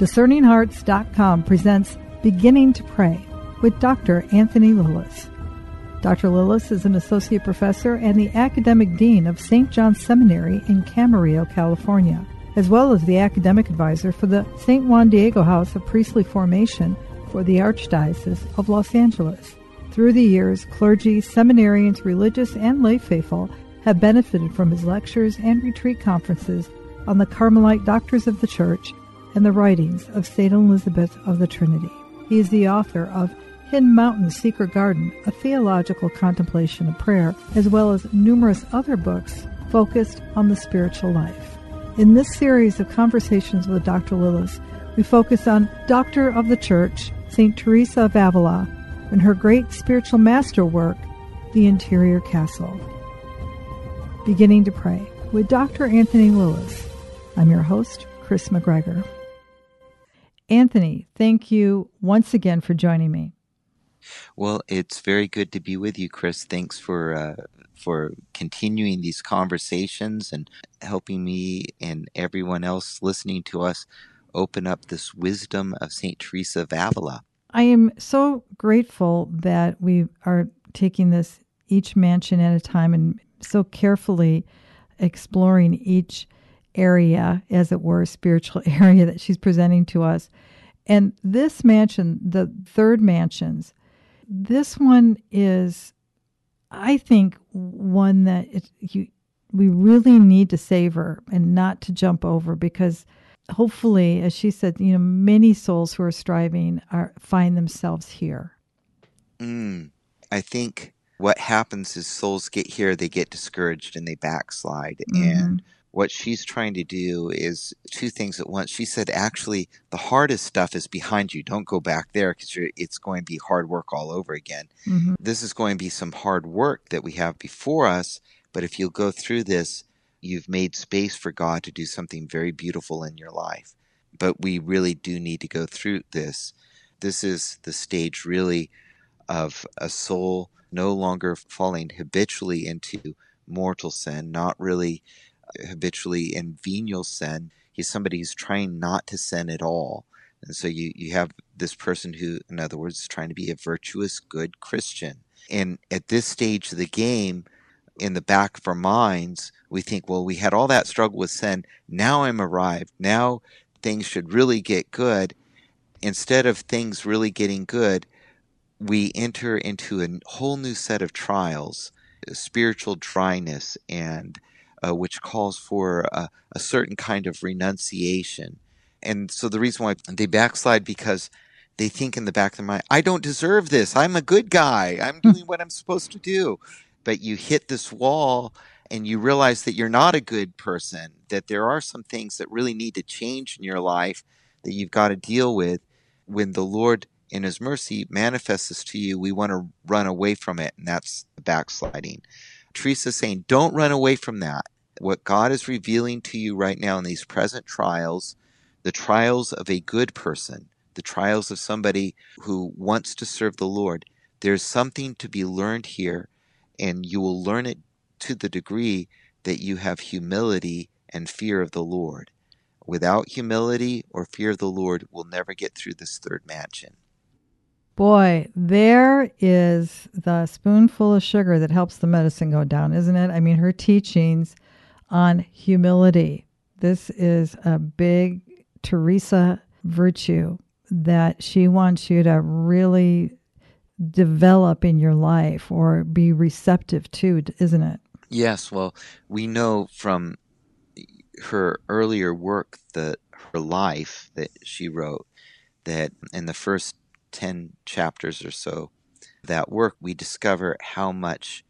DiscerningHearts.com presents Beginning to Pray with Dr. Anthony Lilles. Dr. Lilles is an associate professor and the academic dean of St. John's Seminary in Camarillo, California, as well as the academic advisor for the St. Juan Diego House of Priestly Formation for the Archdiocese of Los Angeles. Through the years, clergy, seminarians, religious, and lay faithful have benefited from his lectures and retreat conferences on the Carmelite doctors of the Church and the writings of St. Elizabeth of the Trinity. He is the author of Hidden Mountain Secret Garden, a theological contemplation of prayer, as well as numerous other books focused on the spiritual life. In this series of conversations with Dr. Lilles, we focus on Doctor of the Church, St. Teresa of Avila, and her great spiritual masterwork, The Interior Castle. Beginning to Pray with Dr. Anthony Lilles. I'm your host, Kris McGregor. Anthony, thank you once again for joining me. Well, it's very good to be with you, Chris. Thanks for uh, for continuing these conversations and helping me and everyone else listening to us open up this wisdom of Saint Teresa of Avila. I am so grateful that we are taking this each mansion at a time and so carefully exploring each area, as it were, spiritual area that she's presenting to us. And this mansion, the third mansions, this one is, I think, one that it, you, we really need to savor and not to jump over because hopefully, as she said, you know, many souls who are striving are find themselves here. Mm, I think what happens is souls get here, they get discouraged and they backslide. Mm-hmm. And what she's trying to do is two things at once. She said, actually, the hardest stuff is behind you. Don't go back there because it's going to be hard work all over again. Mm-hmm. This is going to be some hard work that we have before us. But if you'll go through this, you've made space for God to do something very beautiful in your life. But we really do need to go through this. This is the stage, really, of a soul no longer falling habitually into mortal sin, not really habitually in venial sin. He's somebody who's trying not to sin at all. And so you, you have this person who, in other words, is trying to be a virtuous, good Christian. And at this stage of the game, in the back of our minds, we think, well, we had all that struggle with sin. Now I'm arrived. Now things should really get good. Instead of things really getting good, we enter into a whole new set of trials, uh, spiritual dryness, and uh, which calls for a, a, certain kind of renunciation. And so the reason why they backslide because they think in the back of their mind, I don't deserve this. I'm a good guy. I'm hmm. doing what I'm supposed to do. But you hit this wall and you realize that you're not a good person, that there are some things that really need to change in your life that you've got to deal with. When the Lord, in His mercy, manifests this to you, we want to run away from it, and that's backsliding. Teresa's saying, don't run away from that. What God is revealing to you right now in these present trials, the trials of a good person, the trials of somebody who wants to serve the Lord, there's something to be learned here, and you will learn it to the degree that you have humility and fear of the Lord. Without humility or fear of the Lord, we'll never get through this third mansion. Boy, there is the spoonful of sugar that helps the medicine go down, isn't it? I mean, her teachings on humility. This is a big Teresa virtue that she wants you to really develop in your life or be receptive to, isn't it? Yes. Well, we know from her earlier work that her life that she wrote that in the first 10 chapters or so that work, we discover how much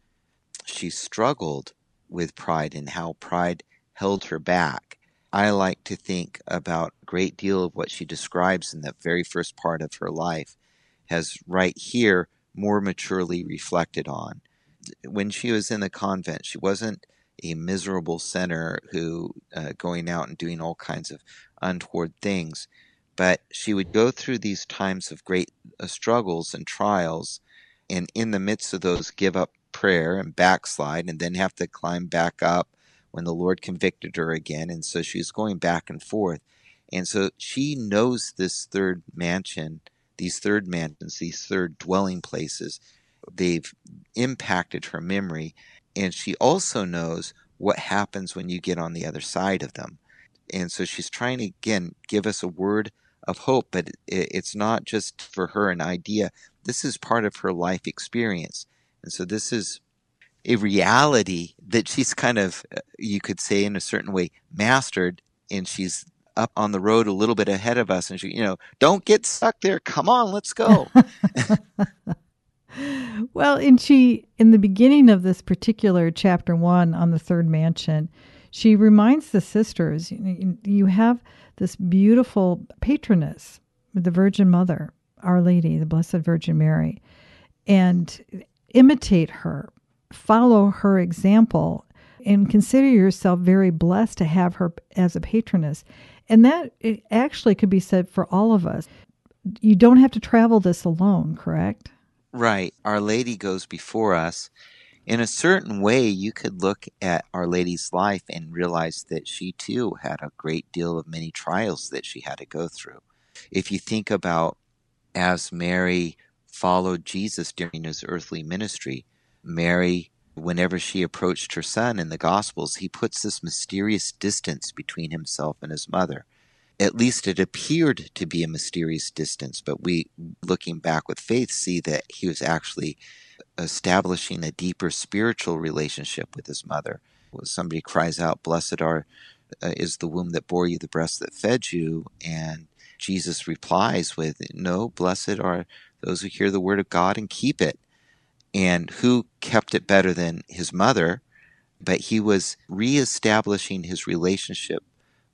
she struggled with pride and how pride held her back. I like to think about a great deal of what she describes in the very first part of her life has right here more maturely reflected on. When she was in the convent, she wasn't a miserable sinner who uh, going out and doing all kinds of untoward things but she would go through these times of great uh, struggles and trials, and in the midst of those, give up prayer and backslide, and then have to climb back up when the Lord convicted her again. And so she was going back and forth. And so she knows this third mansion, these third mansions, these third dwelling places. They've impacted her memory. And she also knows what happens when you get on the other side of them. And so she's trying to, again, give us a word of hope, but it's not just for her an idea. This is part of her life experience. And so this is a reality that she's kind of, uh, you could say in a certain way, mastered. And she's up on the road a little bit ahead of us. And she, you know, don't get stuck there. Come on, let's go. well, and she, in the beginning of this particular chapter one on the third mansion, she reminds the sisters, you have this beautiful patroness, the Virgin Mother, Our Lady, the Blessed Virgin Mary, and imitate her, follow her example, and consider yourself very blessed to have her as a patroness. And that actually could be said for all of us. You don't have to travel this alone, correct? Right. Our Lady goes before us in a certain way, you could look at Our Lady's life and realize that she too had a great deal of many trials that she had to go through. If you think about as Mary followed Jesus during his earthly ministry, Mary, whenever she approached her son in the Gospels, he puts this mysterious distance between himself and his mother. At least it appeared to be a mysterious distance, but we, looking back with faith, see that he was actually establishing a deeper spiritual relationship with his mother. Somebody cries out, "Blessed are uh, is the womb that bore you, the breast that fed you," and Jesus replies with, "No, blessed are those who hear the word of God and keep it." And who kept it better than his mother? But he was reestablishing his relationship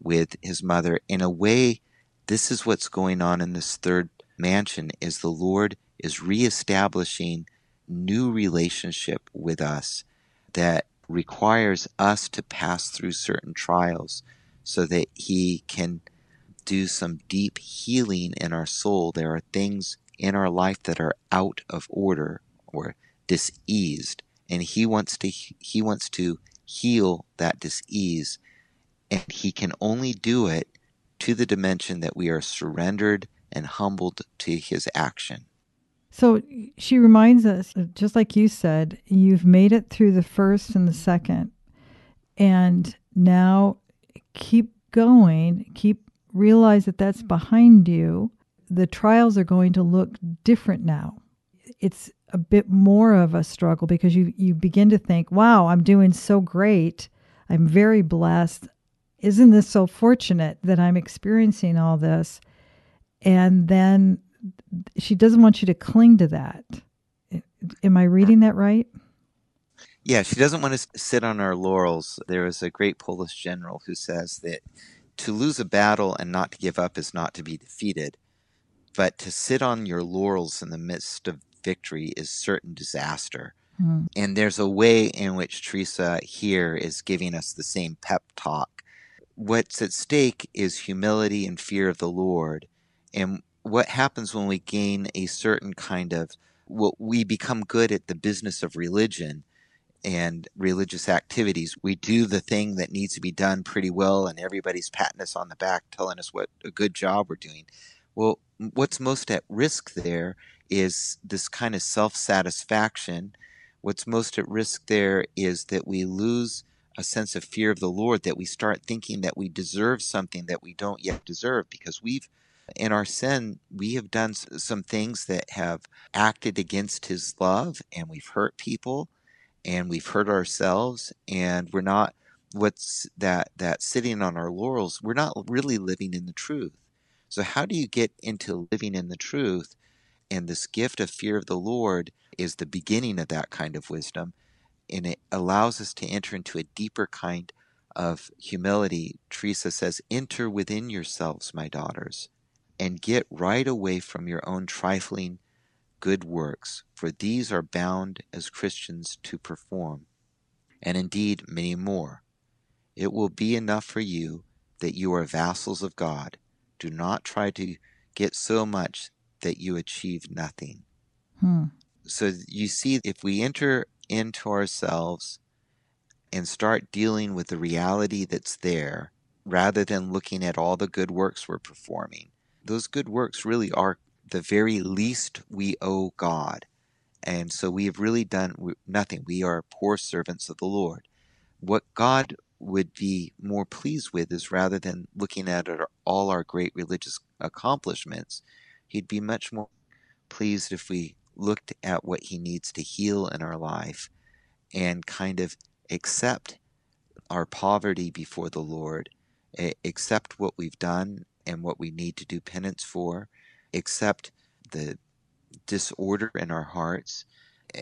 with his mother in a way. This is what's going on in this third mansion: is the Lord is reestablishing new relationship with us that requires us to pass through certain trials so that He can do some deep healing in our soul. There are things in our life that are out of order or diseased, and He wants to He wants to heal that disease, and He can only do it to the dimension that we are surrendered and humbled to His action. So she reminds us, just like you said, you've made it through the first and the second. And now keep going, keep realize that that's mm-hmm. behind you. The trials are going to look different now. It's a bit more of a struggle because you, you begin to think, wow, I'm doing so great. I'm very blessed. Isn't this so fortunate that I'm experiencing all this? And then she doesn't want you to cling to that. Am I reading that right? Yeah, she doesn't want to sit on our laurels. There is a great Polish general who says that to lose a battle and not to give up is not to be defeated, but to sit on your laurels in the midst of victory is certain disaster. Hmm. And there's a way in which Teresa here is giving us the same pep talk. What's at stake is humility and fear of the Lord. And what happens when we gain a certain kind of well, we become good at the business of religion and religious activities. We do the thing that needs to be done pretty well, and everybody's patting us on the back, telling us what a good job we're doing. Well, what's most at risk there is this kind of self satisfaction. What's most at risk there is that we lose a sense of fear of the Lord, that we start thinking that we deserve something that we don't yet deserve because we've in our sin, we have done some things that have acted against his love and we've hurt people and we've hurt ourselves and we're not what's that that sitting on our laurels we're not really living in the truth. So how do you get into living in the truth? And this gift of fear of the lord is the beginning of that kind of wisdom and it allows us to enter into a deeper kind of humility teresa says enter within yourselves my daughters and get right away from your own trifling good works, for these are bound as Christians to perform, and indeed many more. It will be enough for you that you are vassals of God. Do not try to get so much that you achieve nothing. Hmm. So you see, if we enter into ourselves and start dealing with the reality that's there, rather than looking at all the good works we're performing. Those good works really are the very least we owe God. And so we have really done nothing. We are poor servants of the Lord. What God would be more pleased with is rather than looking at all our great religious accomplishments, he'd be much more pleased if we looked at what he needs to heal in our life and kind of accept our poverty before the Lord, accept what we've done and what we need to do penance for, accept the disorder in our hearts,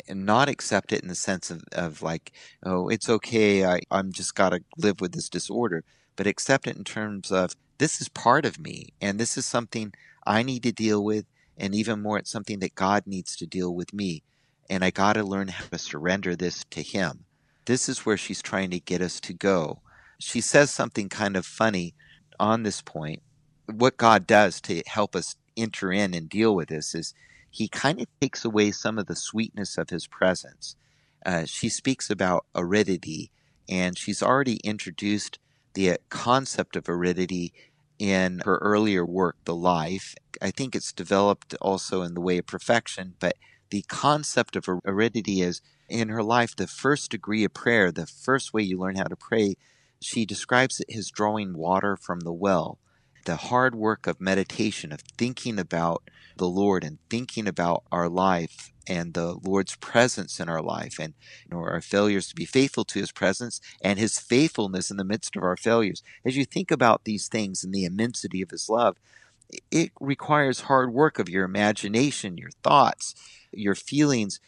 and not accept it in the sense of, of like, oh, it's okay, I, I'm just got to live with this disorder, but accept it in terms of this is part of me and this is something I need to deal with. And even more, it's something that God needs to deal with me. And I got to learn how to surrender this to Him. This is where she's trying to get us to go. She says something kind of funny on this point. What God does to help us enter in and deal with this is He kind of takes away some of the sweetness of His presence. Uh, she speaks about aridity, and she's already introduced the concept of aridity in her earlier work, The Life. I think it's developed also in the way of perfection, but the concept of aridity is in her life, the first degree of prayer, the first way you learn how to pray, she describes it as drawing water from the well. The hard work of meditation, of thinking about the Lord and thinking about our life and the Lord's presence in our life and you know, our failures to be faithful to his presence and his faithfulness in the midst of our failures. As you think about these things and the immensity of his love, it requires hard work of your imagination, your thoughts, your feelings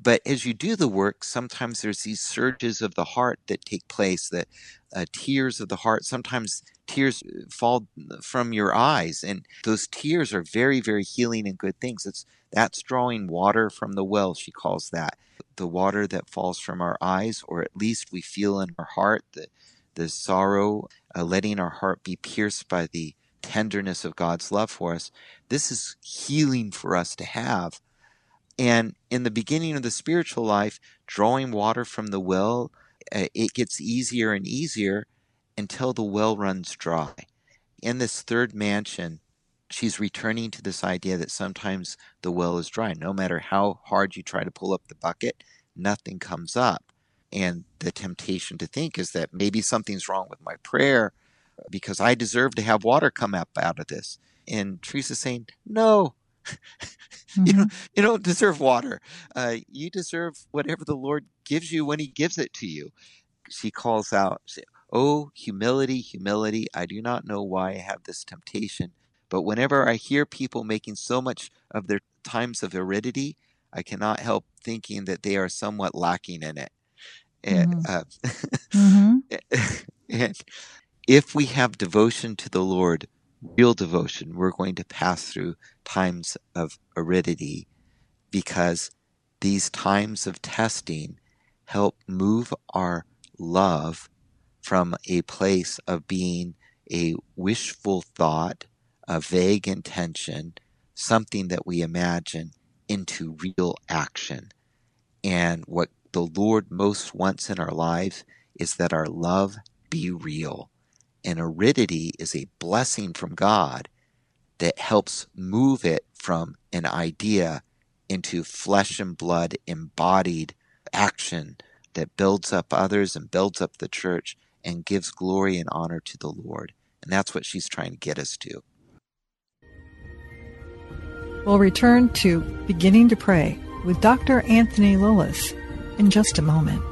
but as you do the work, sometimes there's these surges of the heart that take place, that uh, tears of the heart. Sometimes tears uh, fall from your eyes, and those tears are very, very healing and good things. It's that's drawing water from the well. She calls that the water that falls from our eyes, or at least we feel in our heart the the sorrow, uh, letting our heart be pierced by the tenderness of God's love for us. This is healing for us to have and in the beginning of the spiritual life, drawing water from the well, uh, it gets easier and easier until the well runs dry. In this third mansion, she's returning to this idea that sometimes the well is dry. No matter how hard you try to pull up the bucket, nothing comes up. And the temptation to think is that maybe something's wrong with my prayer because I deserve to have water come up out of this. And Teresa's saying, no, mm-hmm. you, don't, you don't deserve water. Uh, you deserve whatever the Lord gives you when He gives it to you. She calls out, Oh, humility, humility. I do not know why I have this temptation, but whenever I hear people making so much of their times of aridity, I cannot help thinking that they are somewhat lacking in it. And, mm-hmm. uh, mm-hmm. and if we have devotion to the Lord, real devotion, we're going to pass through times of aridity because these times of testing help move our love from a place of being a wishful thought, a vague intention, something that we imagine, into real action. And what the Lord most wants in our lives is that our love be real. And aridity is a blessing from God that helps move it from an idea into flesh and blood embodied action that builds up others and builds up the church and gives glory and honor to the Lord. And that's what she's trying to get us to. We'll return to Beginning to Pray with Dr. Anthony Lilles in just a moment.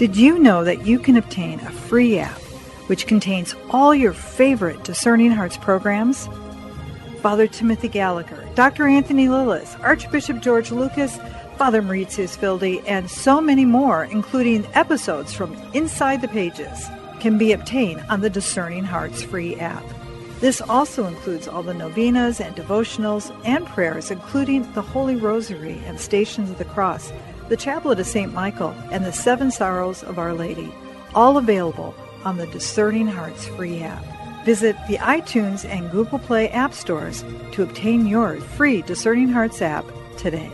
Did you know that you can obtain a free app which contains all your favorite Discerning Hearts programs? Father Timothy Gallagher, Dr. Anthony Lilles, Archbishop George Lucas, Father Maurizio Fildi, and so many more, including episodes from Inside the Pages, can be obtained on the Discerning Hearts free app. This also includes all the novenas and devotionals and prayers, including the Holy Rosary and Stations of the Cross the Chaplet of St. Michael, and the Seven Sorrows of Our Lady, all available on the Discerning Hearts free app. Visit the iTunes and Google Play app stores to obtain your free Discerning Hearts app today.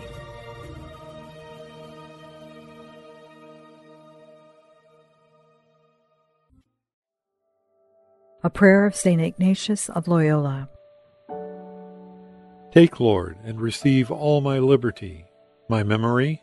A prayer of St. Ignatius of Loyola. Take, Lord, and receive all my liberty, my memory,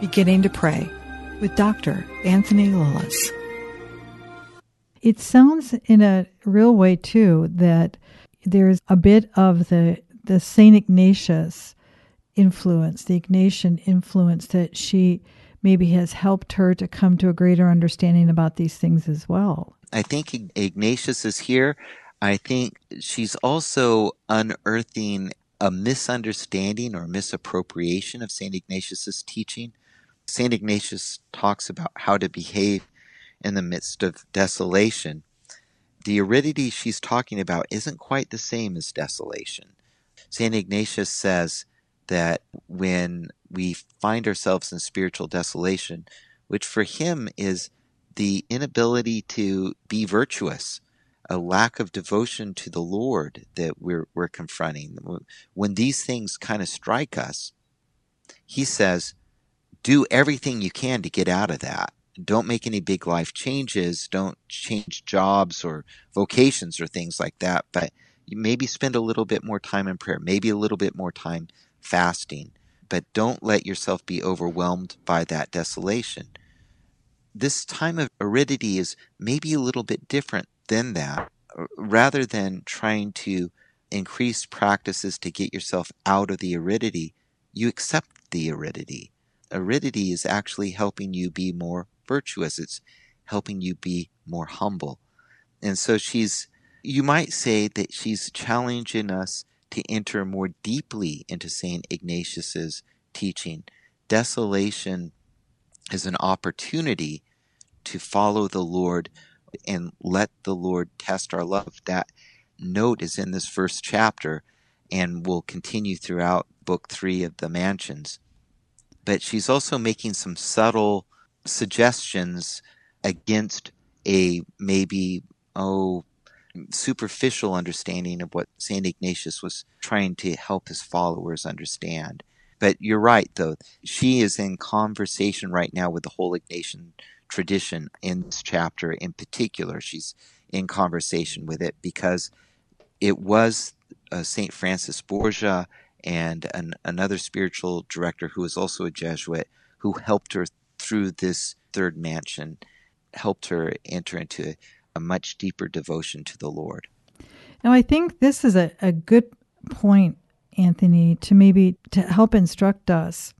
Beginning to Pray with Dr. Anthony Lilles. It sounds in a real way, too, that there's a bit of the, the St. Ignatius influence, the Ignatian influence that she maybe has helped her to come to a greater understanding about these things as well. I think Ignatius is here. I think she's also unearthing a misunderstanding or misappropriation of St. Ignatius's teaching. St. Ignatius talks about how to behave in the midst of desolation. The aridity she's talking about isn't quite the same as desolation. St. Ignatius says that when we find ourselves in spiritual desolation, which for him is the inability to be virtuous, a lack of devotion to the Lord that we're, we're confronting. When these things kind of strike us, he says, do everything you can to get out of that. Don't make any big life changes. Don't change jobs or vocations or things like that. But maybe spend a little bit more time in prayer, maybe a little bit more time fasting. But don't let yourself be overwhelmed by that desolation. This time of aridity is maybe a little bit different than that, rather than trying to increase practices to get yourself out of the aridity, you accept the aridity. Aridity is actually helping you be more virtuous. It's helping you be more humble. And so she's, you might say that she's challenging us to enter more deeply into St. Ignatius's teaching. Desolation is an opportunity to follow the Lord and let the Lord test our love. That note is in this first chapter and will continue throughout book three of the mansions. But she's also making some subtle suggestions against a maybe, oh, superficial understanding of what St. Ignatius was trying to help his followers understand. But you're right, though. She is in conversation right now with the whole Ignatian tradition in this chapter in particular. She's in conversation with it because it was uh, St. Francis Borgia and an, another spiritual director who was also a Jesuit who helped her through this third mansion, helped her enter into a much deeper devotion to the Lord. Now, I think this is a, a good point, Anthony, to maybe to help instruct us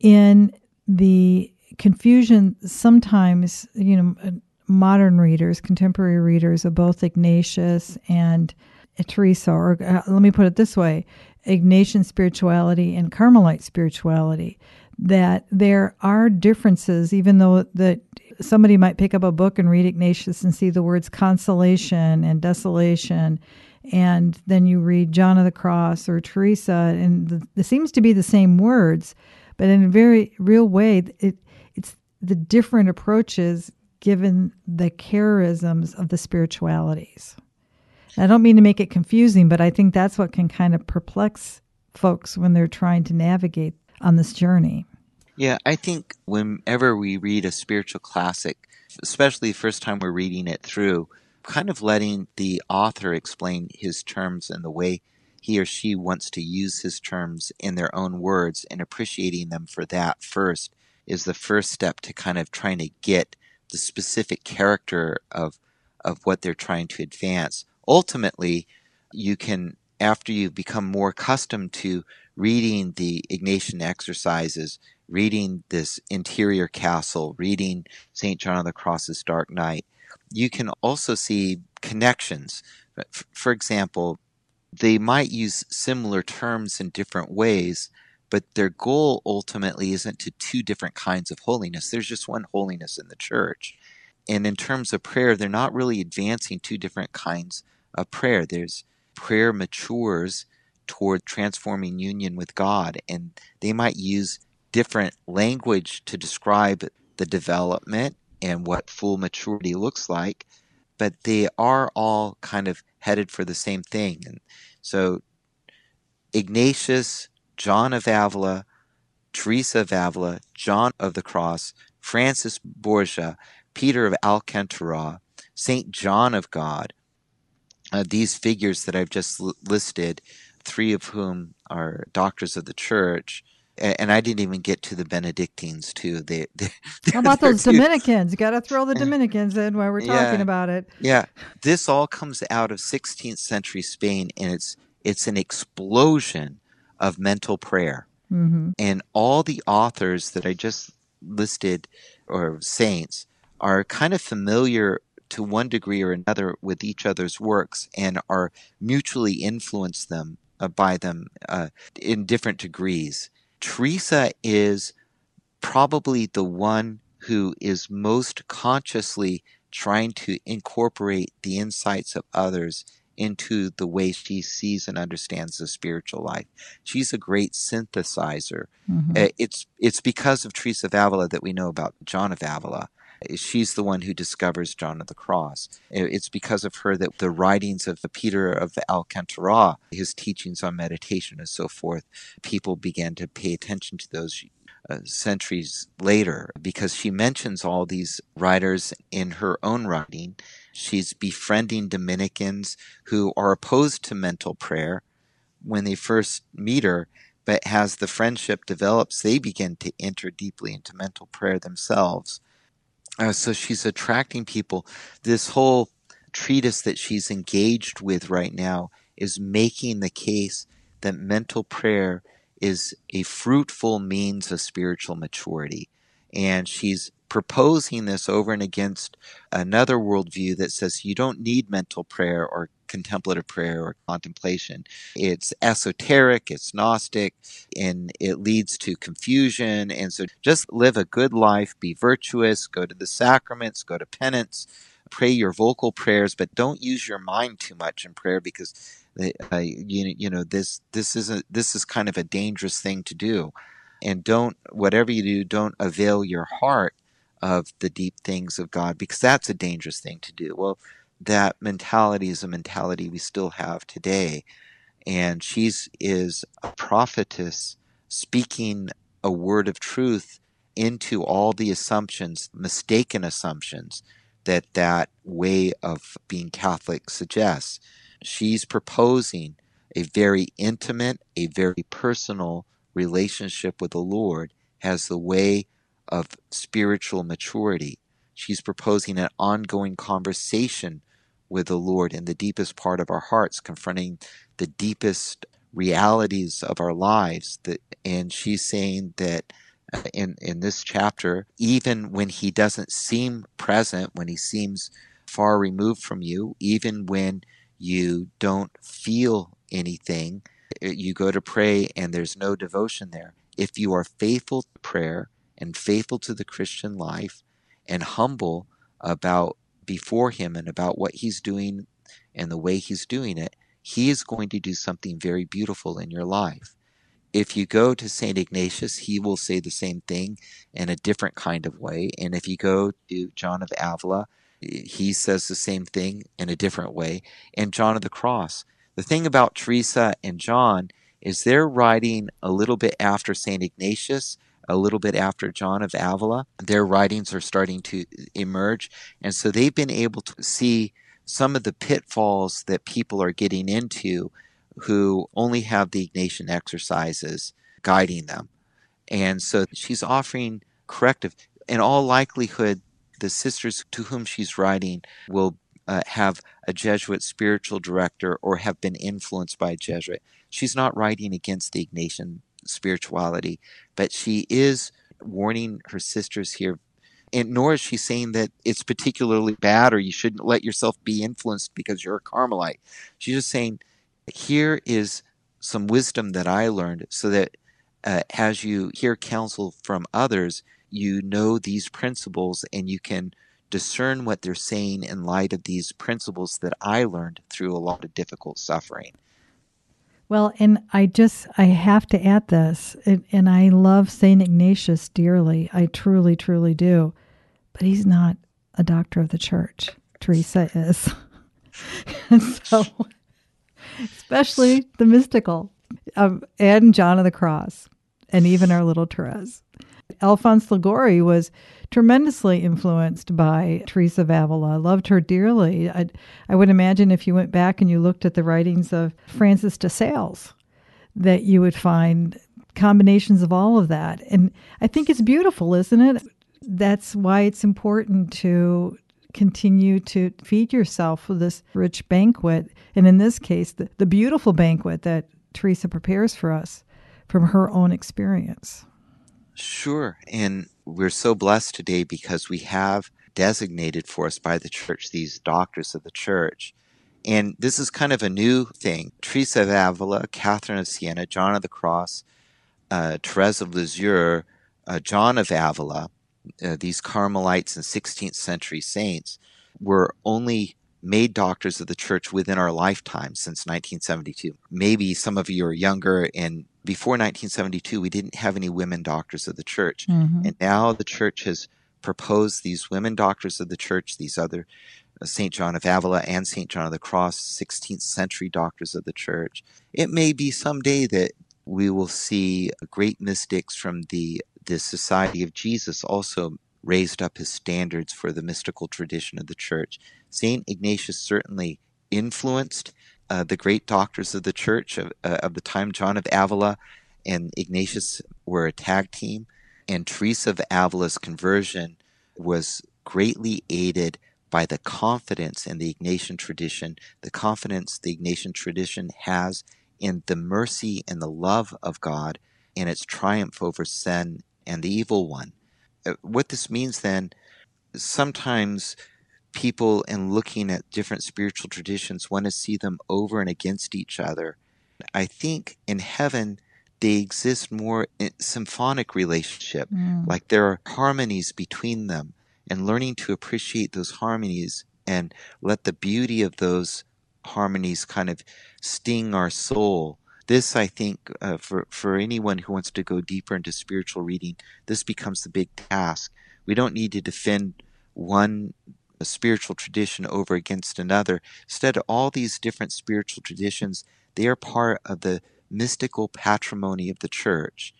in the confusion sometimes, you know, modern readers, contemporary readers of both Ignatius and Teresa, or uh, let me put it this way Ignatian spirituality and Carmelite spirituality, that there are differences, even though that somebody might pick up a book and read Ignatius and see the words consolation and desolation, and then you read John of the Cross or Teresa, and the, it seems to be the same words, but in a very real way, it it's the different approaches given the charisms of the spiritualities. I don't mean to make it confusing, but I think that's what can kind of perplex folks when they're trying to navigate on this journey? Yeah, I think whenever we read a spiritual classic, especially the first time we're reading it through, kind of letting the author explain his terms and the way he or she wants to use his terms in their own words and appreciating them for that first is the first step to kind of trying to get the specific character of of what they're trying to advance. Ultimately, you can after you become more accustomed to reading the Ignatian exercises, reading this interior castle, reading St. John of the Cross's Dark Night, you can also see connections. For example, they might use similar terms in different ways, but their goal ultimately isn't to two different kinds of holiness. There's just one holiness in the church. And in terms of prayer, they're not really advancing two different kinds of prayer. There's prayer matures toward transforming union with God, and they might use different language to describe the development and what full maturity looks like, but they are all kind of headed for the same thing. And so Ignatius, John of Avila, Teresa of Avila, John of the Cross, Francis Borgia, Peter of Alcantara, Saint John of God, uh, these figures that I've just l- listed, three of whom are doctors of the church, and I didn't even get to the Benedictines too. They, they how about those Dominicans? You got to throw the Dominicans in while we're talking yeah, about it. Yeah, this all comes out of 16th century Spain, and it's it's an explosion of mental prayer. Mm-hmm. And all the authors that I just listed, or saints, are kind of familiar to one degree or another with each other's works and are mutually influenced them uh, by them uh, in different degrees. Teresa is probably the one who is most consciously trying to incorporate the insights of others into the way she sees and understands the spiritual life. She's a great synthesizer. Mm-hmm. Uh, it's it's because of Teresa of Avila that we know about John of Avila. She's the one who discovers John of the Cross. It's because of her that the writings of Peter of Alcantara, his teachings on meditation and so forth, people began to pay attention to those uh, centuries later because she mentions all these writers in her own writing. She's befriending Dominicans who are opposed to mental prayer when they first meet her, but as the friendship develops, they begin to enter deeply into mental prayer themselves. Uh, so she's attracting people. This whole treatise that she's engaged with right now is making the case that mental prayer is a fruitful means of spiritual maturity. And she's proposing this over and against another worldview that says you don't need mental prayer or contemplative prayer or contemplation. It's esoteric, it's Gnostic, and it leads to confusion. And so just live a good life, be virtuous, go to the sacraments, go to penance, pray your vocal prayers, but don't use your mind too much in prayer because uh, you, you know this this is a, this is kind of a dangerous thing to do. And don't whatever you do, don't avail your heart of the deep things of God because that's a dangerous thing to do. Well, that mentality is a mentality we still have today. And she is a prophetess speaking a word of truth into all the assumptions, mistaken assumptions that that way of being Catholic suggests. She's proposing a very intimate, a very personal relationship with the Lord as the way of spiritual maturity. She's proposing an ongoing conversation with the Lord in the deepest part of our hearts, confronting the deepest realities of our lives. That, and she's saying that uh, in, in this chapter, even when he doesn't seem present, when he seems far removed from you, even when you don't feel anything, uh, you go to pray and there's no devotion there. If you are faithful to prayer and faithful to the Christian life and humble about before him and about what he's doing and the way he's doing it, he is going to do something very beautiful in your life. If you go to St. Ignatius, he will say the same thing in a different kind of way. And if you go to John of Avila, he says the same thing in a different way. And John of the Cross. The thing about Teresa and John is they're writing a little bit after St. Ignatius, a little bit after John of Avila. Their writings are starting to emerge. And so they've been able to see some of the pitfalls that people are getting into who only have the Ignatian exercises guiding them. And so she's offering corrective. In all likelihood, the sisters to whom she's writing will uh, have a Jesuit spiritual director or have been influenced by a Jesuit. She's not writing against the Ignatian spirituality, but she is warning her sisters here. And nor is she saying that it's particularly bad or you shouldn't let yourself be influenced because you're a Carmelite. She's just saying, here is some wisdom that I learned so that uh, as you hear counsel from others, you know these principles and you can discern what they're saying in light of these principles that I learned through a lot of difficult suffering. Well, and I just I have to add this, and, and I love Saint Ignatius dearly. I truly, truly do, but he's not a doctor of the church. Teresa is, and so especially the mystical, um, and John of the Cross, and even our little Therese. Alphonse Liguori was tremendously influenced by Teresa of Avila, loved her dearly. I, I would imagine if you went back and you looked at the writings of Francis de Sales, that you would find combinations of all of that. And I think it's beautiful, isn't it? That's why it's important to continue to feed yourself with this rich banquet. And in this case, the, the beautiful banquet that Teresa prepares for us from her own experience. Sure. And we're so blessed today because we have designated for us by the church these doctors of the church. And this is kind of a new thing. Teresa of Avila, Catherine of Siena, John of the Cross, uh, Therese of Lisieux, uh, John of Avila, uh, these Carmelites and 16th century saints were only made doctors of the church within our lifetime since 1972. Maybe some of you are younger and before 1972 we didn't have any women doctors of the church. Mm-hmm. And now the church has proposed these women doctors of the church, these other uh, St. John of Avila and St. John of the Cross, 16th century doctors of the church. It may be someday that we will see great mystics from the the Society of Jesus also raised up his standards for the mystical tradition of the church. St. Ignatius certainly influenced uh, the great doctors of the church of, uh, of the time. John of Avila and Ignatius were a tag team, and Teresa of Avila's conversion was greatly aided by the confidence in the Ignatian tradition, the confidence the Ignatian tradition has in the mercy and the love of God and its triumph over sin and the evil one. Uh, what this means then, sometimes people in looking at different spiritual traditions want to see them over and against each other. I think in heaven they exist more in symphonic relationship, mm. like there are harmonies between them, and learning to appreciate those harmonies and let the beauty of those harmonies kind of sting our soul. This, I think, uh, for for anyone who wants to go deeper into spiritual reading, this becomes the big task. We don't need to defend one a spiritual tradition over against another. Instead, all these different spiritual traditions, they are part of the mystical patrimony of the church.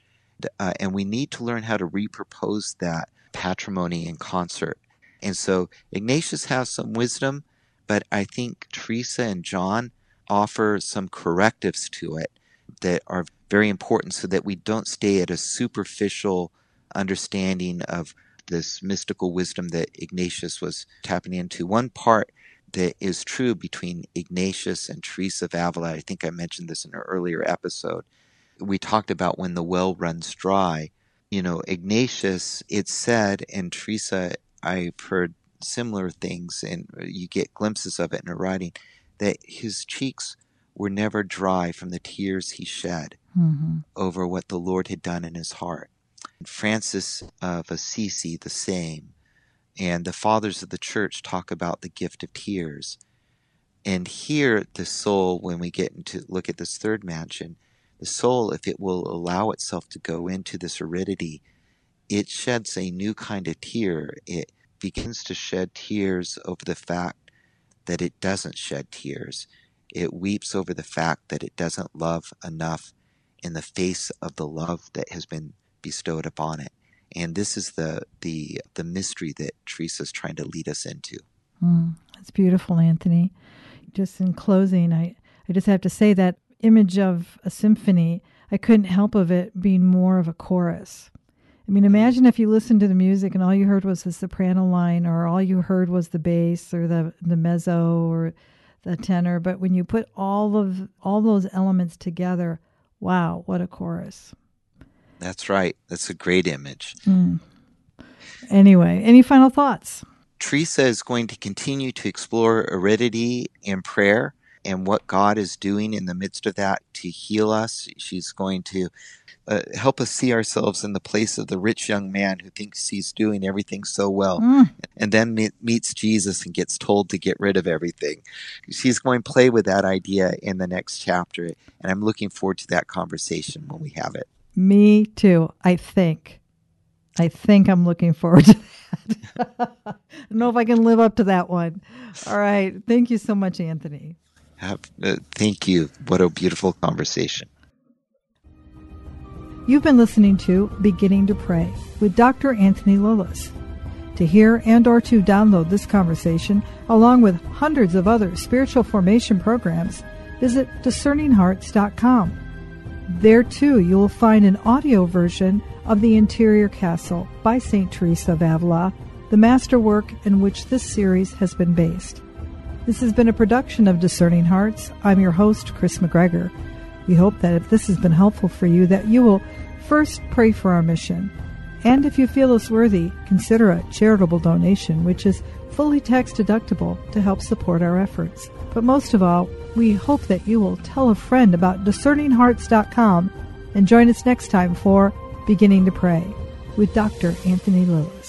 Uh, and we need to learn how to repropose that patrimony in concert. And so Ignatius has some wisdom, but I think Teresa and John offer some correctives to it that are very important so that we don't stay at a superficial understanding of this mystical wisdom that Ignatius was tapping into. One part that is true between Ignatius and Teresa of Avila, I think I mentioned this in an earlier episode. We talked about when the well runs dry. You know, Ignatius, it's said, and Teresa, I've heard similar things, and you get glimpses of it in her writing, that his cheeks were never dry from the tears he shed mm-hmm. over what the Lord had done in his heart. Francis of Assisi, the same. And the fathers of the church talk about the gift of tears. And here, the soul, when we get into look at this third mansion, the soul, if it will allow itself to go into this aridity, it sheds a new kind of tear. It begins to shed tears over the fact that it doesn't shed tears. It weeps over the fact that it doesn't love enough in the face of the love that has been bestowed upon it. And this is the the the mystery that Teresa's trying to lead us into. Mm, that's beautiful, Anthony. Just in closing, I, I just have to say that image of a symphony, I couldn't help of it being more of a chorus. I mean, imagine if you listened to the music and all you heard was the soprano line, or all you heard was the bass, or the the mezzo, or the tenor. But when you put all of all those elements together, wow, what a chorus! That's right. That's a great image. Mm. Anyway, any final thoughts? Teresa is going to continue to explore aridity in prayer and what God is doing in the midst of that to heal us. She's going to uh, help us see ourselves in the place of the rich young man who thinks he's doing everything so well mm. and then meet, meets Jesus and gets told to get rid of everything. She's going to play with that idea in the next chapter, and I'm looking forward to that conversation when we have it. Me too, I think. I think I'm looking forward to that. I don't know if I can live up to that one. All right. Thank you so much, Anthony. Have, uh, thank you. What a beautiful conversation. You've been listening to Beginning to Pray with Dr. Anthony Lilles. To hear and or to download this conversation, along with hundreds of other spiritual formation programs, visit discerninghearts.com. There too you will find an audio version of The Interior Castle by St. Teresa of Avila, the masterwork in which this series has been based. This has been a production of Discerning Hearts. I'm your host, Kris McGregor. We hope that if this has been helpful for you, that you will first pray for our mission. And if you feel us worthy, consider a charitable donation, which is fully tax deductible to help support our efforts. But most of all, we hope that you will tell a friend about discerninghearts.com and join us next time for Beginning to Pray with Dr. Anthony Lilles.